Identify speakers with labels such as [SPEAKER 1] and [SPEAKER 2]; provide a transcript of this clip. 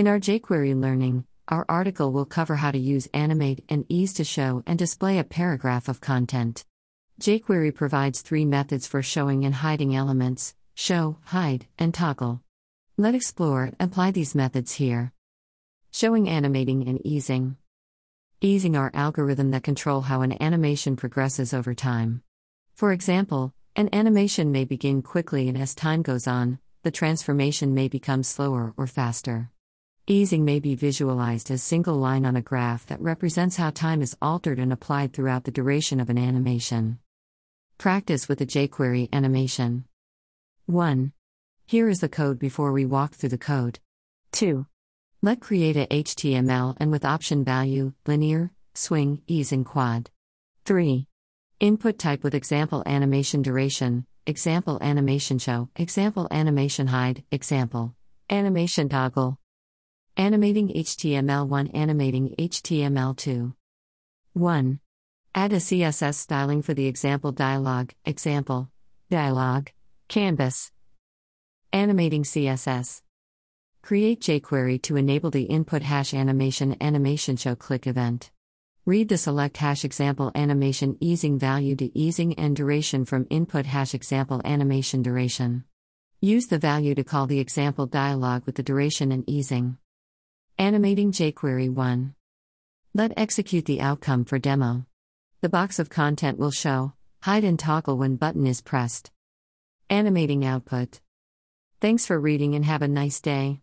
[SPEAKER 1] In our jQuery learning, our article will cover how to use Animate and Ease to show and display a paragraph of content. jQuery provides three methods for showing and hiding elements show, hide, and toggle. Let's explore and apply these methods here. Showing, animating, and easing. Easing are algorithm that control how an animation progresses over time. For example, an animation may begin quickly and as time goes on, the transformation may become slower or faster. Easing may be visualized as single line on a graph that represents how time is altered and applied throughout the duration of an animation. Practice with the jQuery animation. 1. Here is the code before we walk through the code. 2. Let create a HTML and with option value, linear, swing, ease and quad. 3. Input type with example animation duration, example animation show, example animation hide, example animation toggle. Animating HTML1 Animating HTML2 1. Add a CSS styling for the example dialog, example, dialog, canvas. Animating CSS. Create jQuery to enable the input hash animation animation show click event. Read the select hash example animation easing value to easing and duration from input hash example animation duration. Use the value to call the example dialog with the duration and easing. Animating jQuery 1. Let execute the outcome for demo. The box of content will show hide and toggle when button is pressed. Animating output. Thanks for reading and have a nice day.